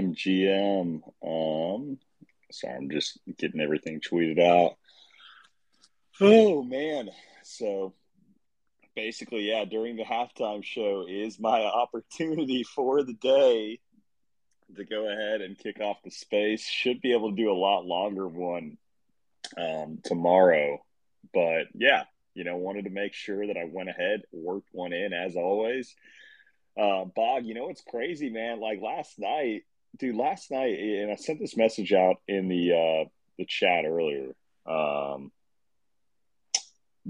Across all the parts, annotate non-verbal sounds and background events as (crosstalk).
GM, GM. Um, sorry, I'm just getting everything tweeted out. Oh man, so basically, yeah, during the halftime show is my (laughs) opportunity for the day to go ahead and kick off the space. Should be able to do a lot longer one um, tomorrow, but yeah, you know, wanted to make sure that I went ahead, worked one in as always. Uh, Bog, you know what's crazy, man? Like last night, dude, last night, and I sent this message out in the uh, the chat earlier. Um,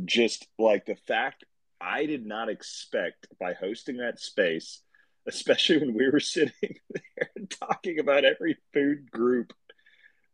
just like the fact I did not expect by hosting that space, especially when we were (laughs) sitting there talking about every food group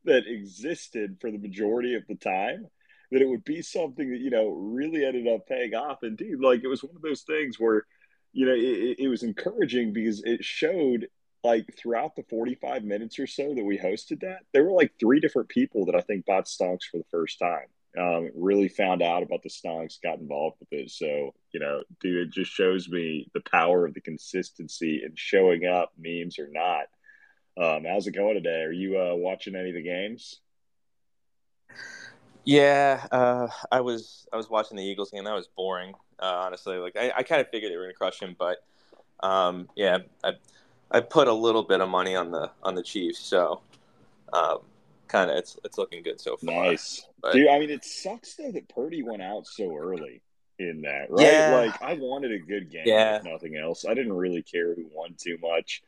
that existed for the majority of the time, that it would be something that, you know, really ended up paying off. Indeed, like it was one of those things where, you know, it, it was encouraging because it showed like throughout the 45 minutes or so that we hosted that, there were like three different people that I think bought stonks for the first time um, really found out about the stonks, got involved with it. So, you know, dude, it just shows me the power of the consistency and showing up, memes or not. Um, how's it going today? Are you uh, watching any of the games? Yeah, uh, I was I was watching the Eagles game. That was boring, uh, honestly. Like I, I kind of figured they were going to crush him, but um, yeah, I I put a little bit of money on the on the Chiefs, so um, kind of it's it's looking good so far. Nice, but, dude. I mean, it sucks though that Purdy went out so early in that, right? Yeah. Like I wanted a good game, yeah. if nothing else. I didn't really care who won too much.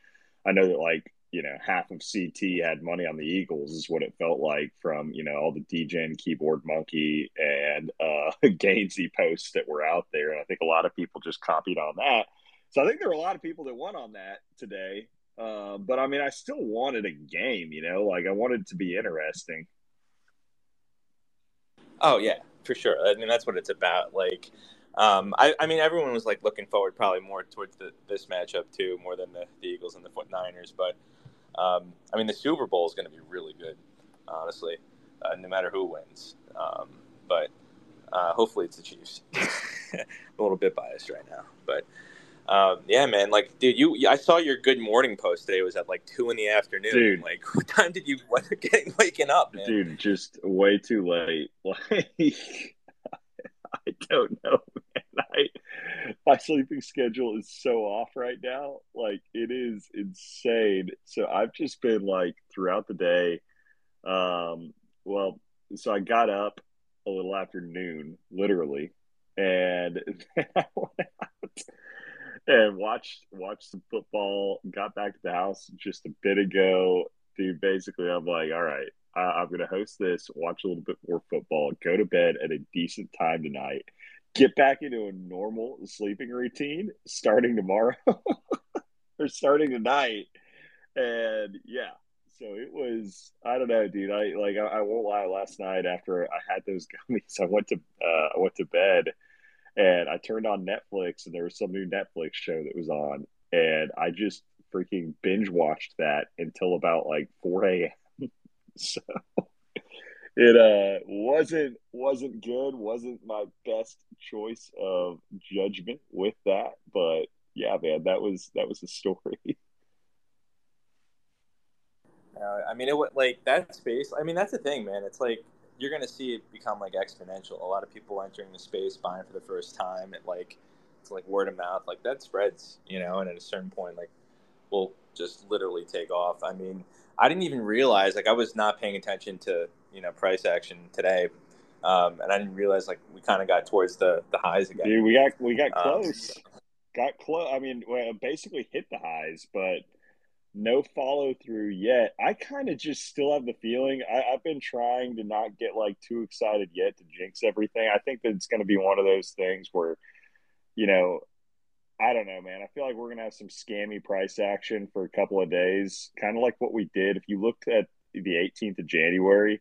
I know that like you know half of CT had money on the Eagles is what it felt like from you know all the DJ and keyboard monkey and uh (laughs) Gainzy posts that were out there, and I think a lot of people just copied on that. So I think there were a lot of people that won on that today. Uh, but I mean, I still wanted a game, you know, like I wanted to be interesting. Oh yeah, for sure. I mean, that's what it's about. Like, um, I, I, mean, everyone was like looking forward probably more towards the, this matchup too, more than the, the Eagles and the Foot Niners. But um, I mean, the Super Bowl is going to be really good, honestly, uh, no matter who wins. Um, but uh, hopefully, it's the Chiefs. (laughs) a little bit biased right now, but um, yeah, man. Like, dude, you I saw your good morning post today. It was at like two in the afternoon. Dude, like, (laughs) what time did you getting waking up, man? Dude, just way too late. (laughs) Like, I don't know, man. I my sleeping schedule is so off right now. Like, it is insane. So I've just been like throughout the day. Um, well, so I got up a little after noon, literally, and (laughs) then I went out and watched watched some football. Got back to the house just a bit ago. Dude, basically, I'm like, all right, I'm to host this, watch a little bit more football, go to bed at a decent time tonight, get back into a normal sleeping routine starting tomorrow (laughs) or starting tonight. And yeah, so it was I don't know, dude. I like I, I, won't lie. Last night after I had those (laughs) gummies, I went to uh, I went to bed and I turned on Netflix and there was some new Netflix show that was on, and I just freaking binge watched that until about like 4 a.m. (laughs) so it uh wasn't wasn't good, wasn't my best choice of judgment with that, but yeah, man, that was that was the story. (laughs) Uh, I mean, it was like that space. I mean, that's the thing, man. It's like you're going to see it become like exponential. A lot of people entering the space, buying for the first time, it like it's like word of mouth, like that spreads, you know. And at a certain point, like will just literally take off. I mean, I didn't even realize like I was not paying attention to you know price action today, um, and I didn't realize like we kind of got towards the the highs again. Dude, we got we got um, close. Um, got close. I mean, well, basically hit the highs, but no follow through yet. I kind of just still have the feeling I, have been trying to not get like too excited yet to jinx everything. I think that it's going to be one of those things where, you know, I don't know, man. I feel like we're going to have some scammy price action for a couple of days, kind of like what we did. If you looked at the 18th of January,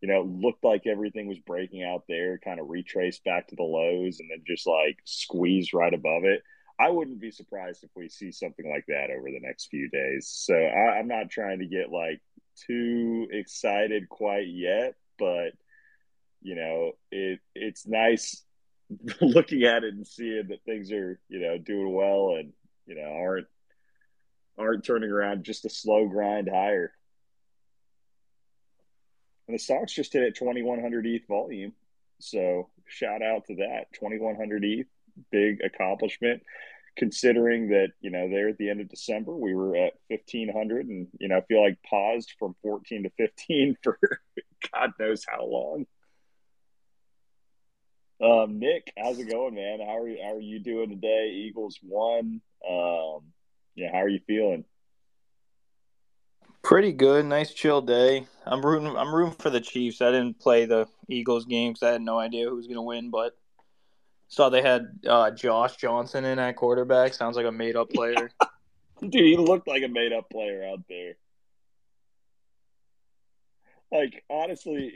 you know, looked like everything was breaking out there, kind of retraced back to the lows and then just like squeezed right above it. I wouldn't be surprised if we see something like that over the next few days. So I, am not trying to get like too excited quite yet, but you know, it it's nice (laughs) looking at it and seeing that things are you know doing well and you know aren't aren't turning around, just a slow grind higher. And the stock's just hit at 2100 ETH volume. So shout out to that 2100 ETH, big accomplishment. Considering that you know there at the end of December we were at 1500, and you know I feel like paused from 14 to 15 (laughs) for God knows how long. Um, Nick, how's it going, man? How are you, how are you doing today? Eagles won. Um, yeah, how are you feeling? Pretty good. Nice chill day. I'm rooting. I'm rooting for the Chiefs. I didn't play the Eagles game because I had no idea who was going to win. But saw they had uh, Josh Johnson in at quarterback. Sounds like a made up player. (laughs) Dude, he looked like a made up player out there. Like honestly,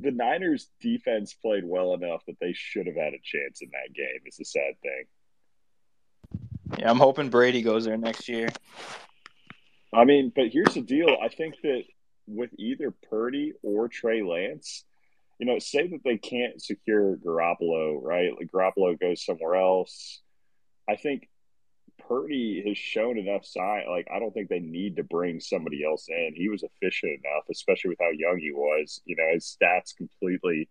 the Niners defense played well enough that they should have had a chance in that game. It's a sad thing. Yeah, I'm hoping Brady goes there next year. I mean, but here's the deal. I think that with either Purdy or Trey Lance, you know, say that they can't secure Garoppolo, right? Like Garoppolo goes somewhere else. I think Purdy has shown enough sign. Like, I don't think they need to bring somebody else in. He was efficient enough, especially with how young he was. You know, his stats completely,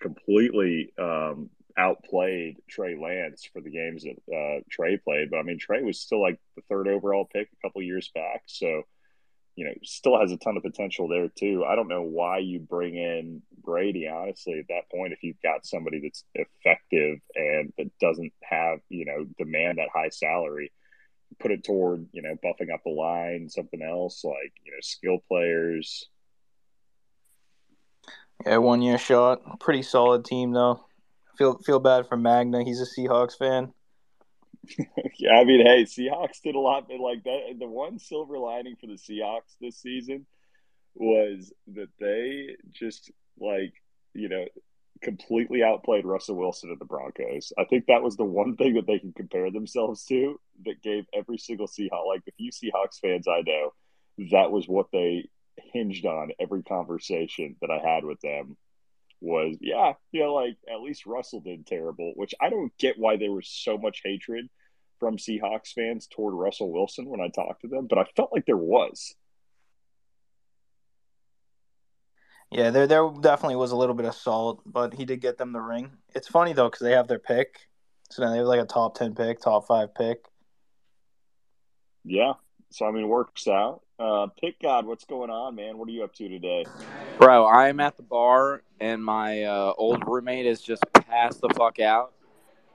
completely um, outplayed Trey Lance for the games that uh, Trey played. But I mean, Trey was still like the third overall pick a couple years back. So, you know, still has a ton of potential there too. I don't know why you bring in Brady, honestly, at that point, if you've got somebody that's effective and that doesn't have, you know, demand that high salary, put it toward, you know, buffing up the line, something else like, you know, skill players. Yeah, one year shot. Pretty solid team though. Feel feel bad for Magna. He's a Seahawks fan. (laughs) yeah, I mean, hey, Seahawks did a lot, but like that. The one silver lining for the Seahawks this season was that they just like you know completely outplayed Russell Wilson and the Broncos. I think that was the one thing that they can compare themselves to that gave every single Seahawk, like the few Seahawks fans I know, that was what they hinged on every conversation that I had with them was, yeah, you know, like at least Russell did terrible, which I don't get why there was so much hatred from Seahawks fans toward Russell Wilson when I talked to them, but I felt like there was. Yeah, there there definitely was a little bit of salt, but he did get them the ring. It's funny though because they have their pick, so now they have like a top ten pick, top five pick. Yeah, so I mean, it works out. Uh, Pick God, what's going on, man? What are you up to today, bro? I'm at the bar, and my uh, old roommate is just passed the fuck out.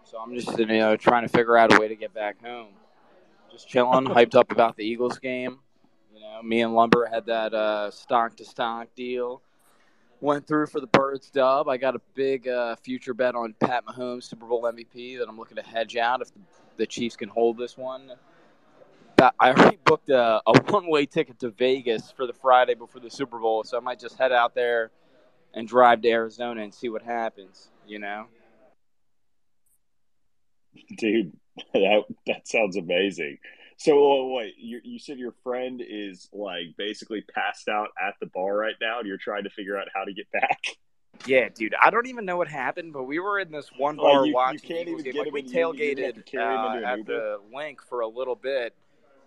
So I'm just you know trying to figure out a way to get back home. Just chilling, hyped up about the Eagles game. You know, me and Lumber had that uh, stock to stock deal. Went through for the Birds dub. I got a big uh, future bet on Pat Mahomes Super Bowl MVP that I'm looking to hedge out if the, the Chiefs can hold this one. I already booked a, a one way ticket to Vegas for the Friday before the Super Bowl, so I might just head out there and drive to Arizona and see what happens. You know, dude, (laughs) that that sounds amazing. So wait, you, you said your friend is like basically passed out at the bar right now, and you're trying to figure out how to get back. (laughs) Yeah, dude, I don't even know what happened, but we were in this one bar like you, watching. You can't even get like, we tailgated uh, at the Linc for a little bit,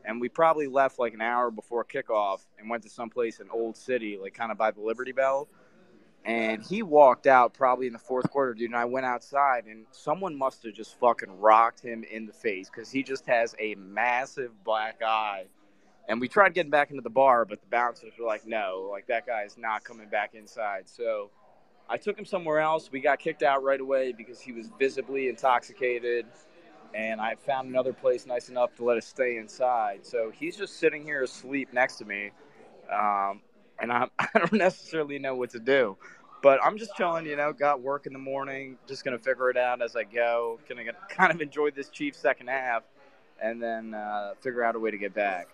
and we probably left like an hour before kickoff and went to someplace in Old City, like kind of by the Liberty Bell. And he walked out probably in the fourth quarter, dude. And I went outside, and someone must have just fucking rocked him in the face because he just has a massive black eye. And we tried getting back into the bar, but the bouncers were like, no, like that guy is not coming back inside. So I took him somewhere else. We got kicked out right away because he was visibly intoxicated and I found another place nice enough to let us stay inside. So he's just sitting here asleep next to me, um, and I, (laughs) I don't necessarily know what to do. But I'm just chilling, you know. Got work in the morning. Just gonna figure it out as I go. Gonna (laughs) kind of enjoy this Chiefs second half, and then uh, figure out a way to get back.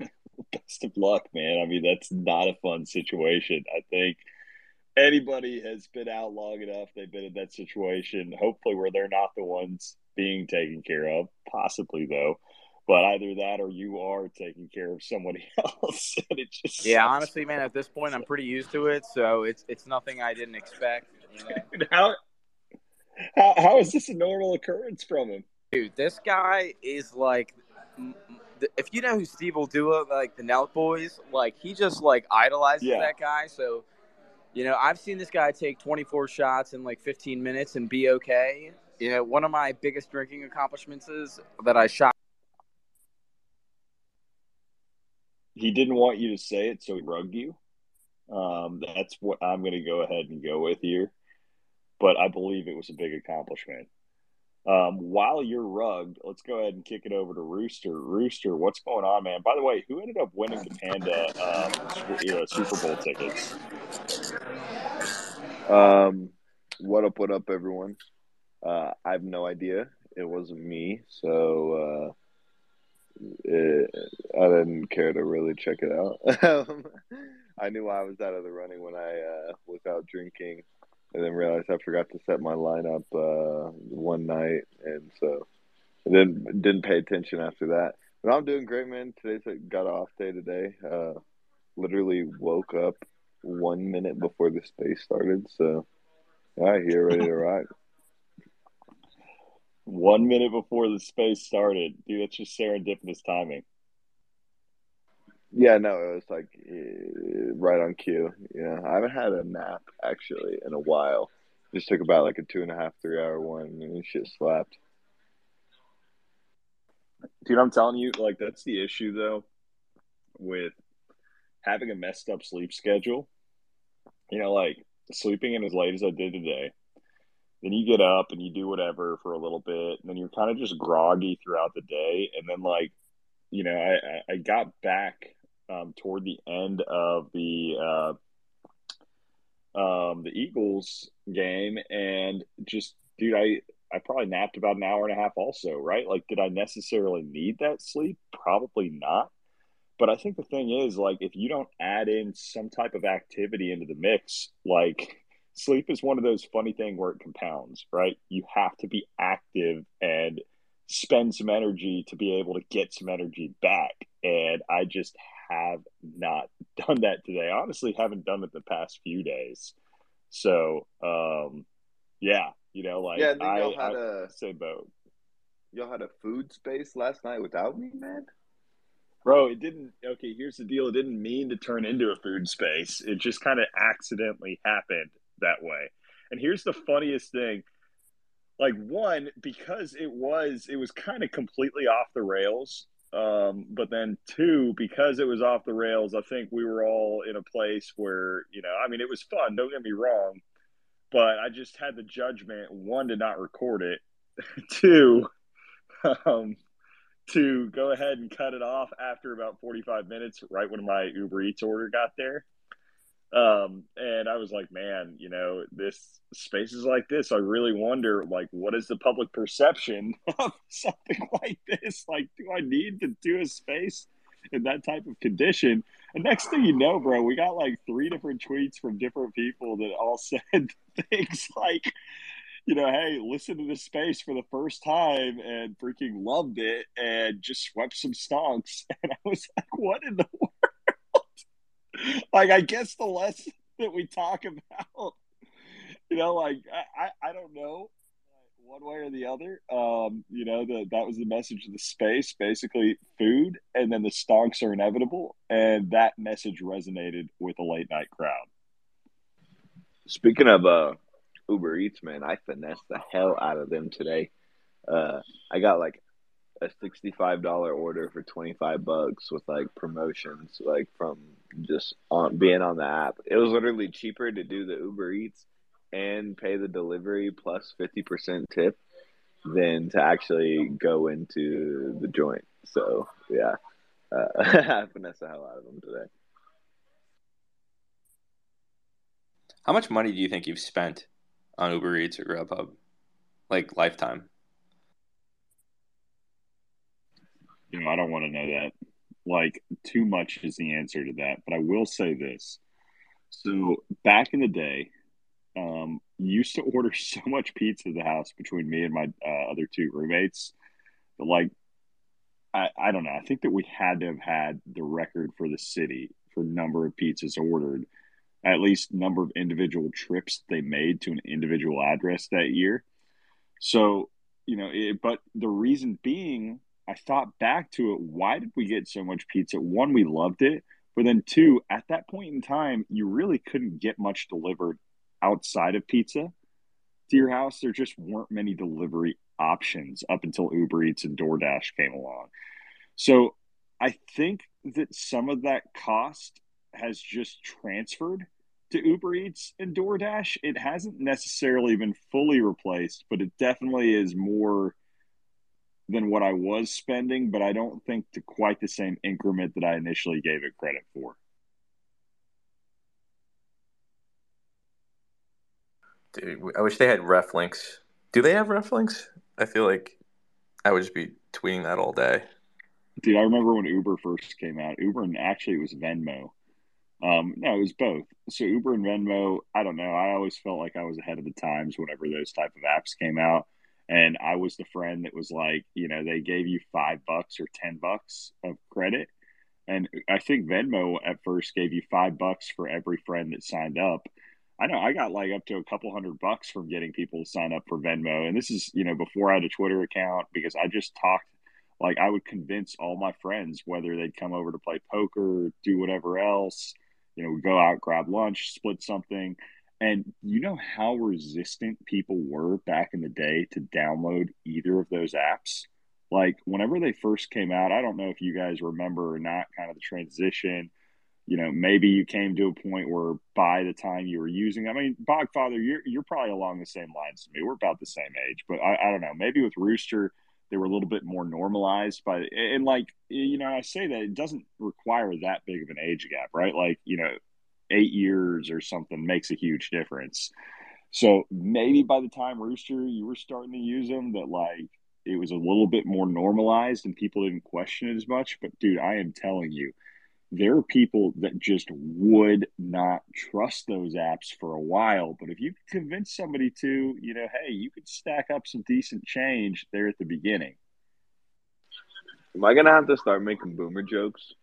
(laughs) Best of luck, man. I mean, that's not a fun situation. I think anybody has been out long enough, they've been in that situation, hopefully where they're not the ones being taken care of, possibly though. But either that or you are taking care of somebody (laughs) else. and it just Yeah, honestly, man, at this point I'm pretty used to it, so it's it's nothing I didn't expect. You know? (laughs) how, how how is this a normal occurrence from him? Dude, this guy is like if you know who Steve will do it, like the Nelk boys, like he just like idolizes yeah. that guy. So, you know, I've seen this guy take 24 shots in like 15 minutes and be okay. You know, one of my biggest drinking accomplishments is that I shot. He didn't want you to say it, so he rugged you. Um, that's what I'm going to go ahead and go with here. But I believe it was a big accomplishment. Um, while you're rugged, let's go ahead and kick it over to Rooster. Rooster, what's going on, man? By the way, who ended up winning the Panda um, you know, Super Bowl tickets? Um, what up, what up, everyone? Uh, I have no idea. It wasn't me, so uh, it, I didn't care to really check it out. (laughs) I knew I was out of the running when I uh, was out drinking and then realized I forgot to set my lineup uh, one night, and so I didn't didn't pay attention after that. But I'm doing great, man. Today's a got off day today. Uh, literally woke up one minute before the space started, so I here ready to rock. One minute before the space started, dude. That's just serendipitous timing. Yeah, no, it was like eh, right on cue. Yeah, I haven't had a nap actually in a while. Just took about like a two and a half, three hour one, and shit slapped. Dude, I'm telling you, like that's the issue though, with having a messed up sleep schedule. You know, like sleeping in as late as I did today. Then you get up and you do whatever for a little bit, and then you're kind of just groggy throughout the day. And then, like, you know, I, I got back um, toward the end of the uh, um, the Eagles game, and just dude, I I probably napped about an hour and a half. Also, right? Like, did I necessarily need that sleep? Probably not. But I think the thing is, like, if you don't add in some type of activity into the mix, like sleep is one of those funny things where it compounds, right? You have to be active and spend some energy to be able to get some energy back. And I just have not (laughs) done that today. Honestly, haven't done it the past few days. So, um, yeah, you know, like yeah, I, y'all had I, a say boat. Y'all had a food space last night without me, man. Bro, it didn't. Okay, here's the deal. It didn't mean to turn into a food space. It just kind of accidentally happened that way. And here's the funniest thing like one because it was it was kind of completely off the rails um, but then two because it was off the rails i think we were all in a place where you know i mean it was fun don't get me wrong but i just had the judgment one to not record it (laughs) two um, to go ahead and cut it off after about 45 minutes right when my uber eats order got there um, and I was like, man, you know, this spaces like this, I really wonder, like, what is the public perception (laughs) of something (laughs) like this? Like, do I need to do a space in that type of condition? And next thing you know, bro, we got like three different tweets from different people that all (laughs) said things like, you know, hey, listen to this space for the first time and freaking loved it and just swept some stonks. And I was like, what in the? (laughs) like I guess the less (laughs) that we talk about, you know, like I, I don't know one way or the other. Um, you know, the, that was the message of the space, basically food, and then the stonks are inevitable, and that message resonated with a late night crowd. Speaking of uh, Uber Eats, man, I finessed the hell out of them today. Uh, I got like a sixty-five dollar order for twenty-five bucks with like promotions, like from just on being on the app. It was literally cheaper to do the Uber Eats and pay the delivery plus 50% tip than to actually go into the joint. So, yeah, uh, I finesse the hell out of them today. How much money do you think you've spent on Uber Eats or Grubhub? Like lifetime? You know, I don't want to know that like too much is the answer to that. But I will say this. So back in the day, um, used to (laughs) order so much pizza at the house between me and my uh, other two roommates that like I, I don't know. I think that we had to have had the record for the city for number of pizzas ordered, at least number of individual trips they made to an individual address that year. So, you know, it, but the reason being I thought back to it. Why did we get so much pizza? One, we loved it. But then, two, at that point in time, you really couldn't get much delivered outside of pizza to your house. There just weren't many delivery options up until Uber Eats and DoorDash came along. So I think that some of that cost has just transferred to Uber Eats and DoorDash. It hasn't necessarily been fully replaced, but it definitely is more than what I was spending, but I don't think to quite the same increment that I initially gave it credit for. Dude, I wish they had ref links. Do they have ref links? I feel like I would just be tweeting that all day. Dude, I remember when Uber first came out. Uber and actually it was Venmo. Um, no, it was both. So Uber and Venmo, I don't know. I always felt like I was ahead of the times whenever those type of apps came out. And I was the friend that was like, you know, they gave you five bucks or ten bucks of credit. And I think Venmo at first gave you five bucks for every friend that signed up. I know I got like up to a couple hundred bucks from getting people to sign up for Venmo. And this is, you know, before I had a Twitter account because I just talked like I would convince all my friends whether they'd come over to play poker, do whatever else, you know, go out, grab lunch, split something. And you know how resistant people were back in the day to download either of those apps? Like whenever they first came out, I don't know if you guys remember or not kind of the transition. You know, maybe you came to a point where by the time you were using, I mean, Bogfather, you're you're probably along the same lines as me. We're about the same age, but I, I don't know. Maybe with Rooster, they were a little bit more normalized by and like you know i say that it doesn't require that big of an age gap right like you know eight years or something makes a huge difference so maybe by the time rooster you were starting to use them that like it was a little bit more normalized and people didn't question it as much but dude i am telling you there are people that just would not trust those apps for a while. But if you convince somebody to, you know, hey, you could stack up some decent change there at the beginning. Am I gonna have to start making boomer jokes?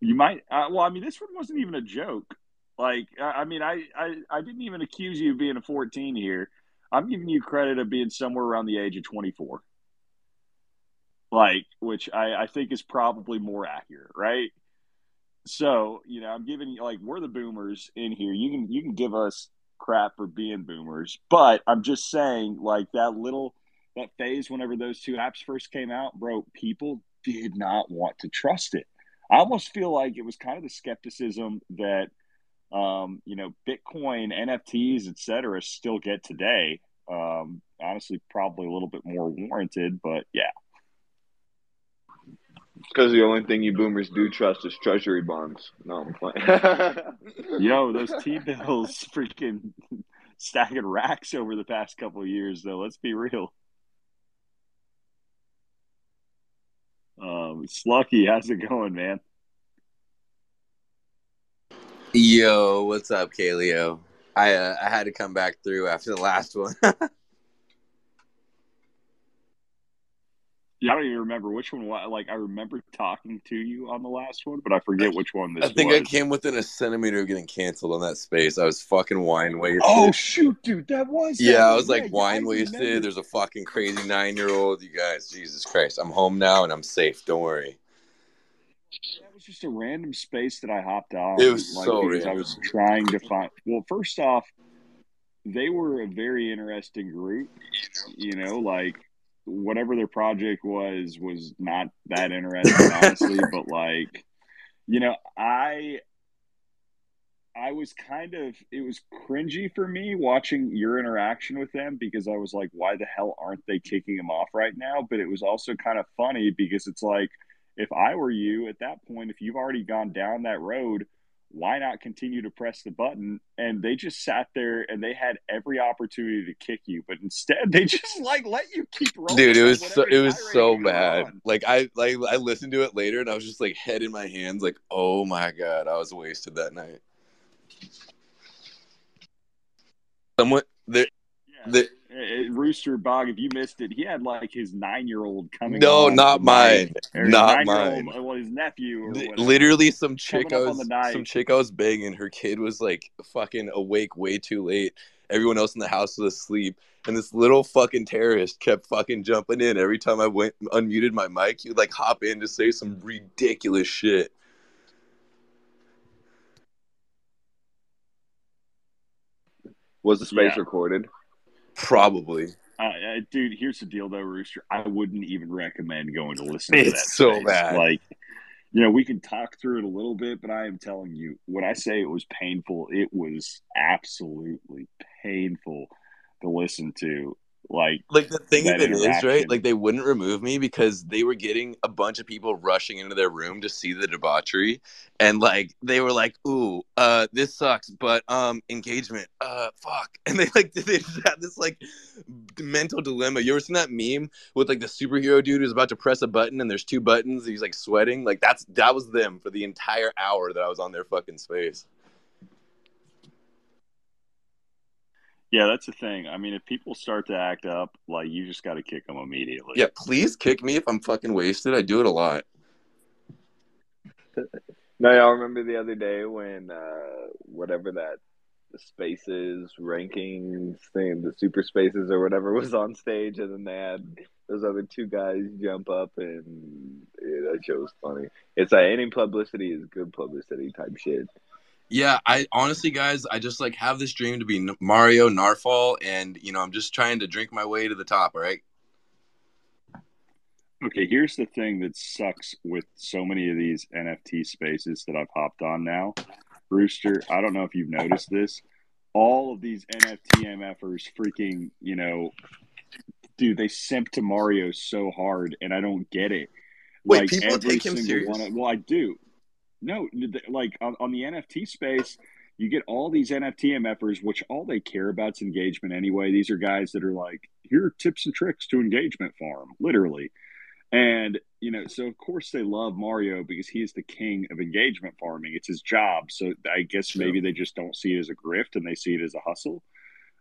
You might. Uh, well, I mean, this one wasn't even a joke. Like, I mean, I, I, I didn't even accuse you of being a 14 here. I'm giving you credit of being somewhere around the age of 24. Like, which I, I think is probably more accurate, right? So, you know, I'm giving you like we're the boomers in here. You can you can give us crap for being boomers, but I'm just saying like that little that phase whenever those two apps first came out, bro, people did not want to trust it. I almost feel like it was kind of the skepticism that um, you know, Bitcoin, NFTs, etc., still get today. Um, honestly, probably a little bit more warranted, but yeah, because the only thing you boomers do trust is treasury bonds. No, I'm playing. (laughs) Yo, those T bills (laughs) freaking stacking racks over the past couple years, though. Let's be real. Um, Slucky, how's it going, man? Yo, what's up, Kaleo? I uh, I had to come back through after the last one. (laughs) Yeah, I don't even remember which one. Like, I remember talking to you on the last one, but I forget which one this. I think was. I came within a centimeter of getting canceled on that space. I was fucking wine wasted. Oh shoot, dude, that was. Yeah, I was like wine wasted. There's a fucking crazy nine year old. You guys, Jesus Christ, I'm home now and I'm safe. Don't worry. That was just a random space that I hopped on. It was like, so random. I was trying to find. Well, first off, they were a very interesting group. You know, like whatever their project was was not that interesting honestly (laughs) but like you know i i was kind of it was cringy for me watching your interaction with them because i was like why the hell aren't they kicking him off right now? But it was also kind of funny because it's like if i were you at that point if you've already gone down that road why not continue to press the button? And they just sat there and they had every opportunity to kick you, but instead (laughs) they just like let you keep rolling. Dude, it was so it was so bad. On. Like I like I listened to it later and I was just like head in my hands, like, oh my god, I was wasted that night. Someone there yeah. the Eh, Rooster Bog, if you missed it, he had like his nine year old coming. No, not mine. Not mine. Uh, well, his nephew. Literally, some chick I was some chick I was banging. Her kid was like fucking awake way too late, Everyone else in the house was asleep, and this little fucking terrorist kept fucking jumping in every time I went unmuted my mic. He would like hop in to say some ridiculous shit. Was the space yeah. recorded? Probably. Uh, dude, here's the deal though, Rooster. I wouldn't even recommend going to listen to it's that. so space. bad. Like, you know, we can talk through it a little bit, but I am telling you, when I say it was painful, it was absolutely painful to listen to like like the thing of it is right like they wouldn't remove me because they were getting a bunch of people rushing into their room to see the debauchery and like they were like ooh uh this sucks but um engagement uh fuck (laughs) and they like they just had this like mental dilemma you ever seen that meme with like the superhero dude who's about to press a button and there's two buttons he's like sweating like that's that was them for the entire hour that i was on their fucking space Yeah, that's the thing. I mean, if people start to act up, like you just got to kick them immediately. Yeah, please kick me if I'm fucking wasted. I do it a lot. (laughs) no, y'all remember the other day when uh, whatever that spaces rankings thing, the super spaces or whatever (laughs) was on stage, and then they had those other two guys jump up, and yeah, that show was funny. It's like any publicity is good publicity type shit. Yeah, I honestly, guys, I just like have this dream to be Mario Nawfal, and you know, I'm just trying to drink my way to the top. All right. Okay, here's the thing that sucks with so many of these NFT spaces that I've hopped on now. Rooster, I don't know if you've noticed this. All of these NFT MFers freaking, you know, dude, they simp to Mario so hard, and I don't get it. Wait, like, people take him serious? One, well, I do. No, like on, on the NFT space, you get all these NFT MFers, which all they care about is engagement anyway. These are guys that are like, here are tips and tricks to engagement farm, literally. And, you know, so of course they love Mario because he is the king of engagement farming. It's his job. So I guess sure. maybe they just don't see it as a grift and they see it as a hustle.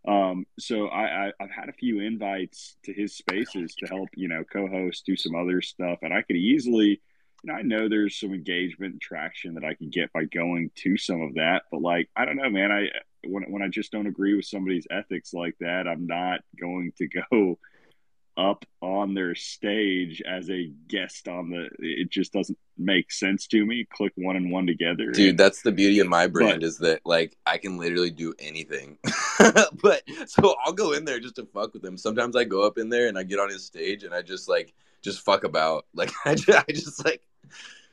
Um, so I, I, have had a few invites to his spaces to help, you know, co host, do some other stuff. And I could easily you know, I know there's some engagement and traction that I can get by going to some of that, but like, I don't know, man. I when when I just don't agree with somebody's ethics like that, I'm not going to (laughs) go up on their stage as a guest on the. It just doesn't make sense to me. Click one and one together, dude. And, that's the beauty of my brand but, is that like I can literally do anything. (laughs) but so I'll go in there just to fuck with him. Sometimes I go up in there and I get on his stage and I just like just fuck about. Like (laughs) I just, I just like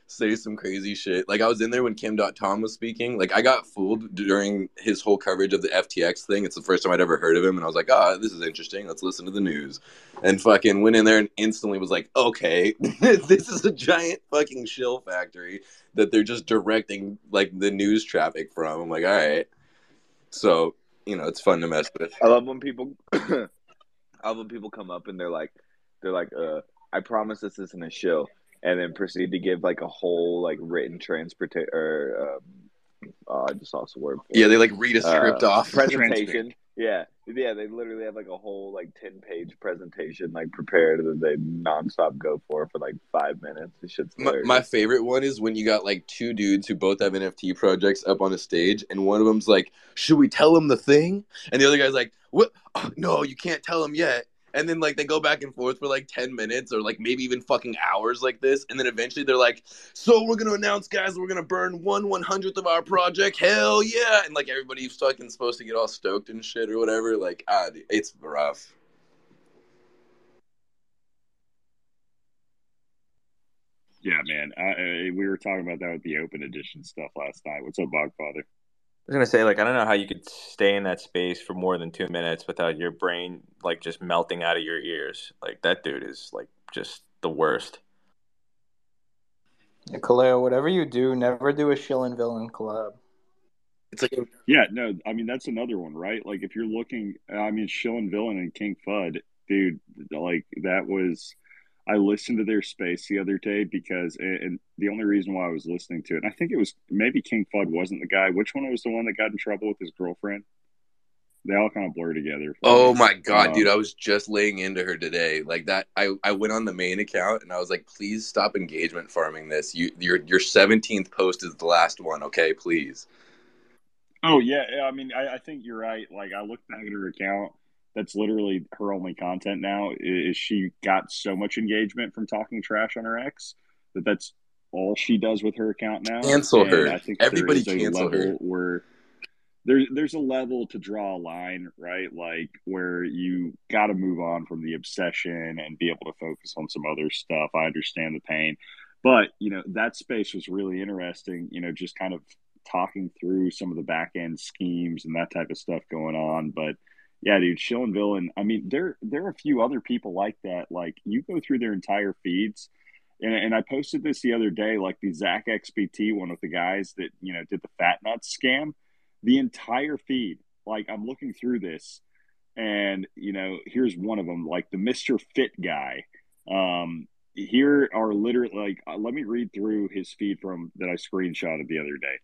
say some crazy shit. Like I was in there when Kim Dotcom was speaking. Like I got fooled during his whole coverage of the FTX thing. It's the first time I'd ever heard of him, and I was like, ah, oh, this is interesting. Let's listen to the news. And fucking went in there and instantly was like, okay, (laughs) this is a giant fucking shill factory that they're just directing like the news traffic from. I'm like, all right. So you know, it's fun to mess with. I love when people. (clears throat) I love when people come up and they're like, they're like, uh I promise this isn't a show, and then proceed to give like a whole like written transportation or um, oh, I just lost the word. yeah, they like read a script uh, off presentation. Yeah, yeah, they literally have like a whole like ten page presentation like prepared that they nonstop go for for like five minutes. This shit's my, my, favorite one is when you got like two dudes who both have NFT projects up on a stage, and one of them's like, "Should we tell them the thing?" And the other guy's like, "What? Oh, no, you can't tell them yet." And then like they go back and forth for like 10 minutes or like maybe even fucking hours like this and then eventually they're like so we're gonna announce guys we're gonna burn one one hundredth of our project? Hell yeah! And like everybody's fucking supposed to get all stoked and shit or whatever. Like ah, it's rough. Yeah man. I, I, we were talking about that with the open edition stuff last night. What's up bogfather was gonna say, like, I don't know how you could stay in that space for more than two minutes without your brain like just melting out of your ears. Like that dude is like just the worst. Yeah, Kaleo, whatever you do, never do a Shillin villain collab. It's like yeah, no, I mean that's another one, right? Like if you're looking, I mean Shillin villain and King Fud, dude, like that was I listened to their space the other day because, and the only reason why I was listening to it, I think it was maybe King Fud wasn't the guy. Which one was the one that got in trouble with his girlfriend? They all kind of blur together. Oh me. my god, um, dude! I was just laying into her today. Like that, I I went on the main account and I was like, please stop engagement farming this. You your your seventeenth post is the last one. Okay, please. Oh yeah, I mean, I, I think you're right. Like I looked back at her account. That's literally her only content now. Is she got so much engagement from talking trash on her ex that that's all she does with her account now. Cancel and her. I think everybody cancel her. Where there's there's a level to draw a line, right? Like where you got to move on from the obsession and be able to focus on some other stuff. I understand the pain, but you know that space was really interesting. You know, just kind of talking through some of the back end schemes and that type of stuff going on. But yeah, dude, Shill and Villain. I mean, there there are a few other people like that. Like you go through their entire feeds. And, and I posted this the other day, like the ZachXBT one with the guys that you know did the fat nuts scam the entire feed. Like I'm looking through this, and you know, here's one of them, like the Mister Fit guy. Um, here are literally like, uh, let me read through his feed from that I screenshotted the other day.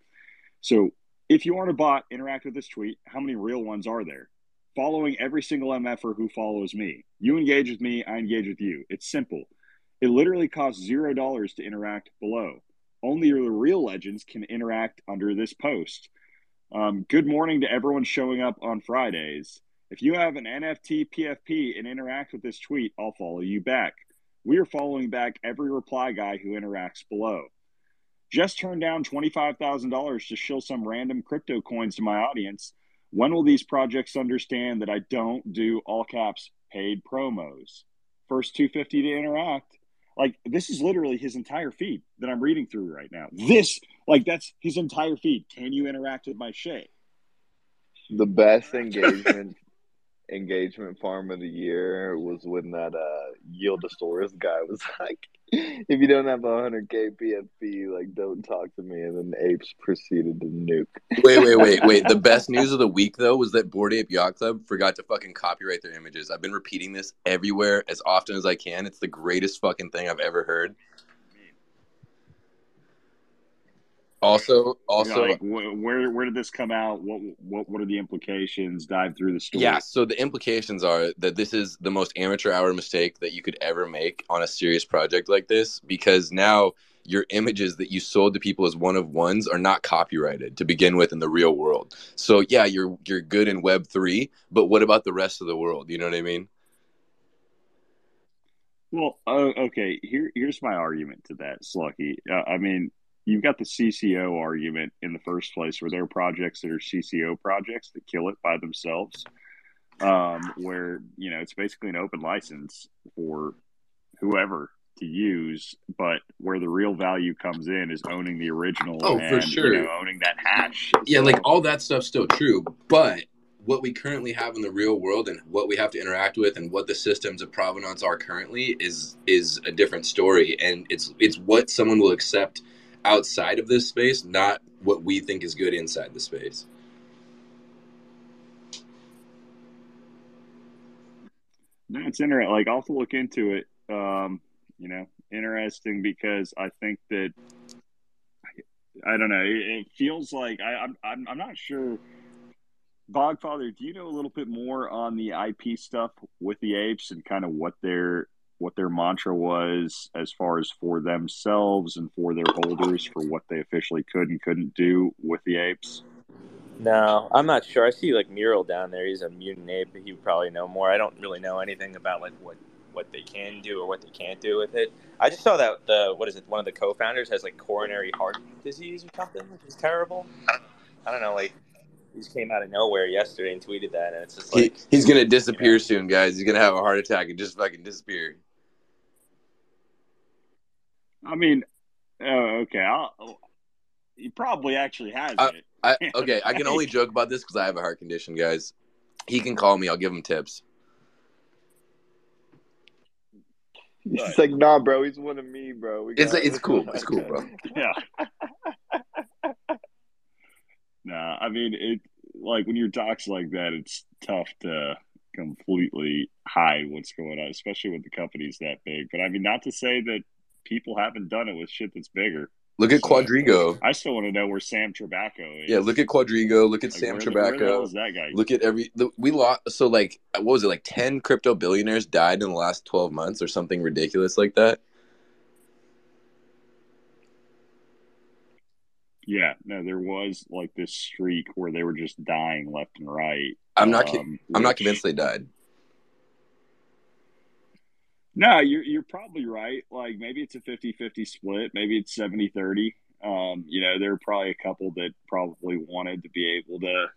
So, if you aren't a bot, interact with this tweet. How many real ones are there? Following every single MFer who follows me. You engage with me, I engage with you. It's simple. It literally costs zero dollars to interact below. Only the real legends can interact under this post. Um, good morning to everyone showing up on Fridays. If you have an NFT PFP and interact with this tweet, I'll follow you back. We are following back every reply guy who interacts below. Just turned down $25,000 to show some random crypto coins to my audience. When will these projects understand that I don't do all caps paid promos? First 250 to interact. Like this is literally his entire feed that I'm reading through right now. This, like, that's his entire feed. Can you interact with my Shay? The best engagement engagement farm of the year was when that uh Yieldosaurus guy was (laughs) like, if you don't have a 100k PFP, like don't talk to me. And then apes proceeded to nuke. Wait, wait, wait, (laughs) wait. The best news of the week though was that Bored Ape Yacht Club forgot to fucking copyright their images. I've been repeating this everywhere as often as I can. It's the greatest fucking thing I've ever heard. Also, also, like, where where did this come out? What what what are the implications? Dive through the story. Yeah, so the implications are that this is the most amateur hour mistake that you could ever make on a serious project like this because now your images that you sold to people as one of ones are not copyrighted to begin with in the real world. So yeah, you're you're good in Web three, but what about the rest of the world? You know what I mean? Well, uh, okay. Here, here's my argument to that, Slucky. Uh, I mean, you've got the CC0 argument in the first place, where there are projects that are CC0 projects that kill it by themselves, um, where you know it's basically an open license for whoever to use, but where the real value comes in is owning the original. Oh, and, for sure, you know, owning that hash. Yeah, so, like all that stuff's still true, but what we currently have in the real world and what we have to interact with and what the systems of provenance are currently is is a different story and it's it's what someone will accept outside of this space, not what we think is good inside the space. No, it's interesting. Like I'll look into it. Um, you know, interesting because I think that I don't know. It, feels like I, I'm, I'm I'm not sure. Bogfather, do you know a little bit more on the IP stuff with the apes and kind of what they're what their mantra was as far as for themselves and for their holders for what they officially could and couldn't do with the apes? No, I'm not sure. I see like Mural down there. He's a mutant ape. He would probably know more. I don't really know anything about like what what they can do or what they can't do with it. I just saw that the what is it? One of the co-founders has like coronary heart disease or something, which is terrible. I don't know. Like he just came out of nowhere yesterday and tweeted that, and it's just like he, he's gonna disappear you know, soon, guys. He's gonna have a heart attack and just fucking disappear. I mean, uh, okay, I'll, he probably actually has I, it. I, (laughs) okay, I can only joke about this because I have a heart condition, guys. He can call me. I'll give him tips. He's like, nah, bro. He's one of me, bro. it's it's cool. It's cool, bro. (laughs) yeah. (laughs) nah, I mean it. Like when you're talks like that, it's tough to completely hide what's going on, especially with the companies that big. But I mean, not to say that people haven't done it with shit that's bigger. Look at so, Quadriga. I still want to know where Sam Trabucco is. Yeah, look at Quadriga. Look at like, Sam. Where the that guy? Look at every. We lost. So like, what was it? Like ten crypto billionaires died in the last twelve months, or something ridiculous like that. Yeah, no, there was like this streak where they were just dying left and right. I'm not. Um, I'm not convinced they died. No, you're you're probably right. Like maybe it's a 50-50 split, maybe it's 70-30. Um, you know, there are probably a couple that probably wanted to be able to,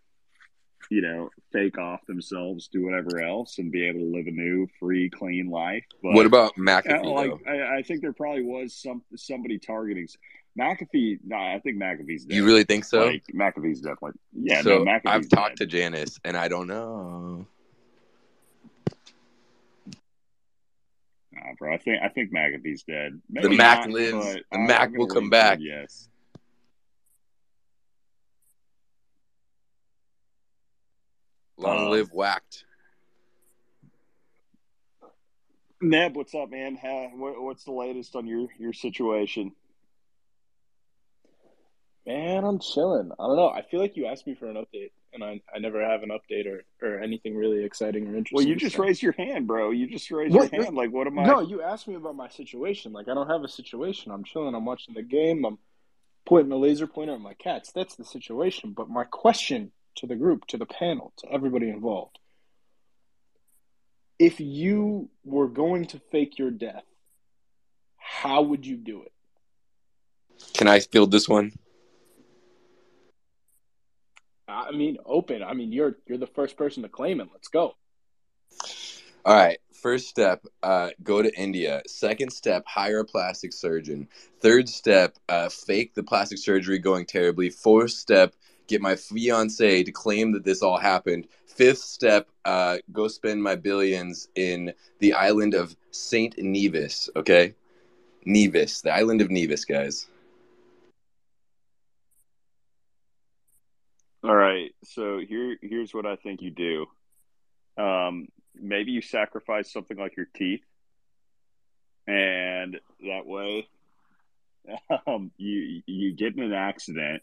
you know, fake off themselves, do whatever else, and be able to live a new, free, clean life. But, what about McAfee? You know, like, I, I, think there probably was some somebody targeting McAfee. No, I think McAfee's. Dead. You really think so? Like, McAfee's definitely. Yeah. So no, McAfee's I've talked to Janice, and I don't know. Nah, bro. I think I think McAfee's dead. Maybe the Mac not, lives. The Mac will come back. yes. Long um, live whacked. Neb, what's up, man? How, what, what's the latest on your your situation? Man, I'm chilling. I don't know. I feel like you asked me for an update, and I, I never have an update or, or anything really exciting or interesting. Well, you just raised your hand, bro. You just raised what? your hand. Like, what am I? No, you asked me about my situation. Like, I don't have a situation. I'm chilling. I'm watching the game. I'm pointing a laser pointer at my cats. That's the situation. But my question to the group, to the panel, to everybody involved if you were going to fake your death, how would you do it? Can I field this one? I mean, open. I mean, you're you're the first person to claim it. Let's go. All right. First step, uh, go to India. Second step, hire a plastic surgeon. Third step, uh, fake the plastic surgery going terribly. Fourth step, get my fiance to claim that this all happened. Fifth step, uh, go spend my billions in the island of Saint Nevis. Okay, Nevis, the island of Nevis, guys. All right. So here here's what I think you do. Um, maybe you sacrifice something like your teeth, and that way, (laughs) um, you you get in an accident,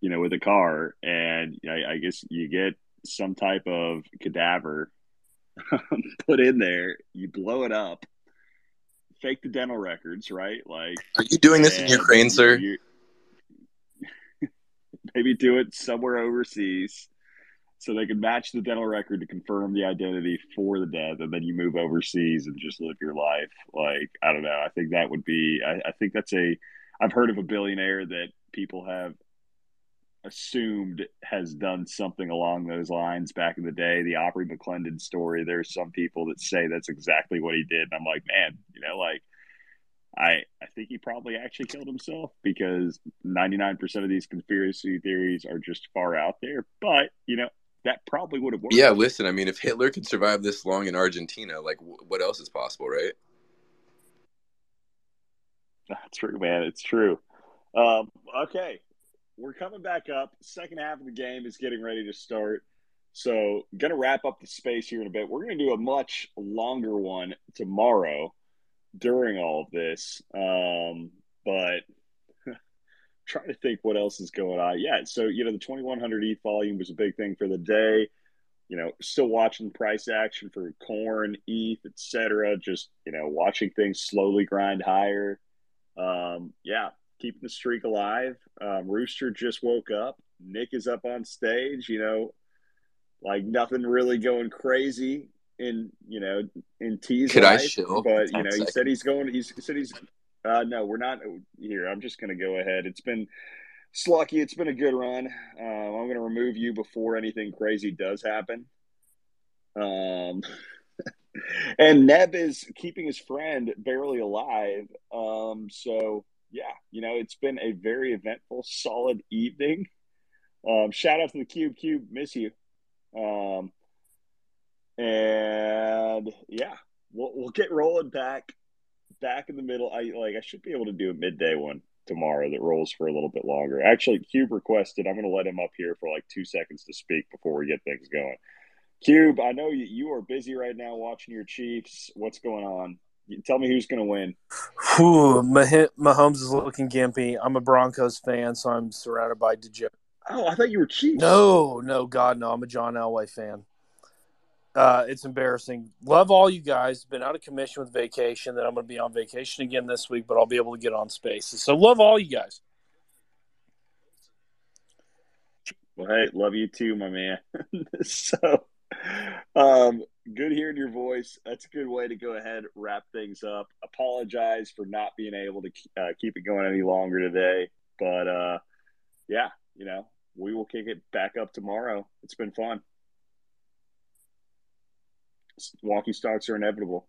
you know, with a car, and I, I guess you get some type of cadaver (laughs) put in there. You blow it up, fake the dental records, right? Like, are you doing this in Ukraine, sir? You, maybe do it somewhere overseas so they can match the dental record to confirm the identity for the death and then you move overseas and just live your life. Like i don't know. I think that would be I, I, think that's a i've heard of a billionaire that people have assumed has done something along those lines back in the day. The aubrey mcclendon story there's some people that say that's exactly what he did and i'm like man you know like I, I think he probably actually killed himself because 99% of these conspiracy theories are just far out there. But, you know, that probably would have worked. Yeah, listen, I mean, if Hitler could survive this long in Argentina, like, what else is possible, right? That's true, man. It's true. Um, okay. We're coming back up. Second half of the game is getting ready to start. So, going to wrap up the space here in a bit. We're going to do a much longer one tomorrow during all of this. Um, but (laughs) trying to think what else is going on. Yeah, so you know the 2100 ETH volume was a big thing for the day. You know, still watching price action for corn, ETH, etc. Just you know, watching things slowly grind higher. Um, yeah, keeping the streak alive. Um, Rooster just woke up. Nick is up on stage. You know, like nothing really going crazy in you know in T's Could life, I chill? But you know, he said he's going. He's he said he's. Uh, no, we're not here. I'm just going to go ahead. It's been Slucky. It's been a good run. Um, I'm going to remove you before anything crazy does happen. Um, (laughs) and Neb is keeping his friend barely alive. Um, so yeah, you know, it's been a very eventful, solid evening. Um, shout out to the Cube. Cube, miss you. Um, and yeah, we'll we'll get rolling back back in the middle. I like I should be able to do a midday one tomorrow that rolls for a little bit longer. Actually, Cube requested. I'm going to let him up here for like two seconds to speak before we get things going. Cube, I know you, you are busy right now watching your Chiefs. What's going on? Tell me who's going to win. Whew, Mahomes is looking gimpy. I'm a Broncos fan, so I'm surrounded by degenerate. Oh, I thought you were Chiefs. No, no, God, no. I'm a John Elway fan. Uh, it's embarrassing. Love all you guys. Been out of commission with vacation. That I'm going to be on vacation again this week, but I'll be able to get on spaces. So love all you guys. Well, hey, love you too, my man. (laughs) so, um, good hearing your voice. That's a good way to go ahead wrap things up. Apologize for not being able to uh, keep it going any longer today, but uh, yeah, you know, we will kick it back up tomorrow. It's been fun. Wonky Stonks are inevitable.